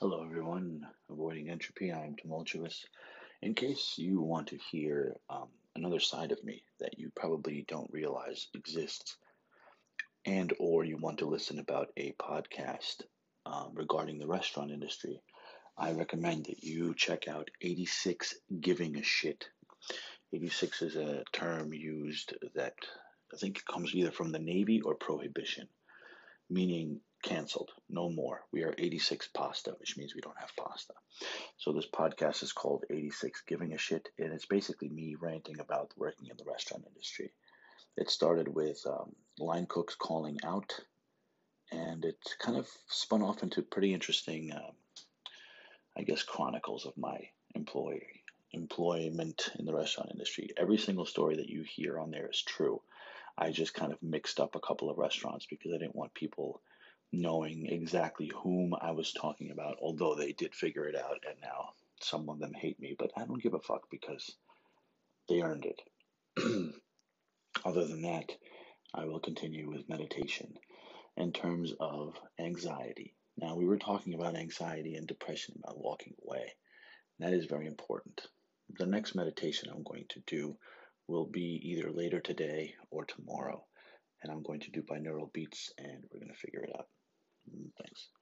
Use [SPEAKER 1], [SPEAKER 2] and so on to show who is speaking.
[SPEAKER 1] Hello, everyone. Avoiding entropy. I am tumultuous. In case you want to hear um, another side of me that you probably don't realize exists, and or you want to listen about a podcast um, regarding the restaurant industry, I recommend that you check out 86 Giving a Shit. 86 is a term used that I think comes either from the Navy or Prohibition, meaning canceled, no more. We are 86 pasta, which means we don't have pasta. So this podcast is called 86 Giving a Shit, and it's basically me ranting about working in the restaurant industry. It started with um, line cooks calling out, and it kind of spun off into pretty interesting, um, I guess, chronicles of my employee employment in the restaurant industry. Every single story that you hear on there is true. I just kind of mixed up a couple of restaurants because I didn't want people knowing exactly whom I was talking about, although they did figure it out and now some of them hate me, but I don't give a fuck because they earned it. Other than that, I will continue with meditation in terms of anxiety. Now, we were talking about anxiety and depression, about walking away. That is very important. The next meditation I'm going to do will be either later today or tomorrow, and I'm going to do binaural beats, and we're going to figure it out. Thanks.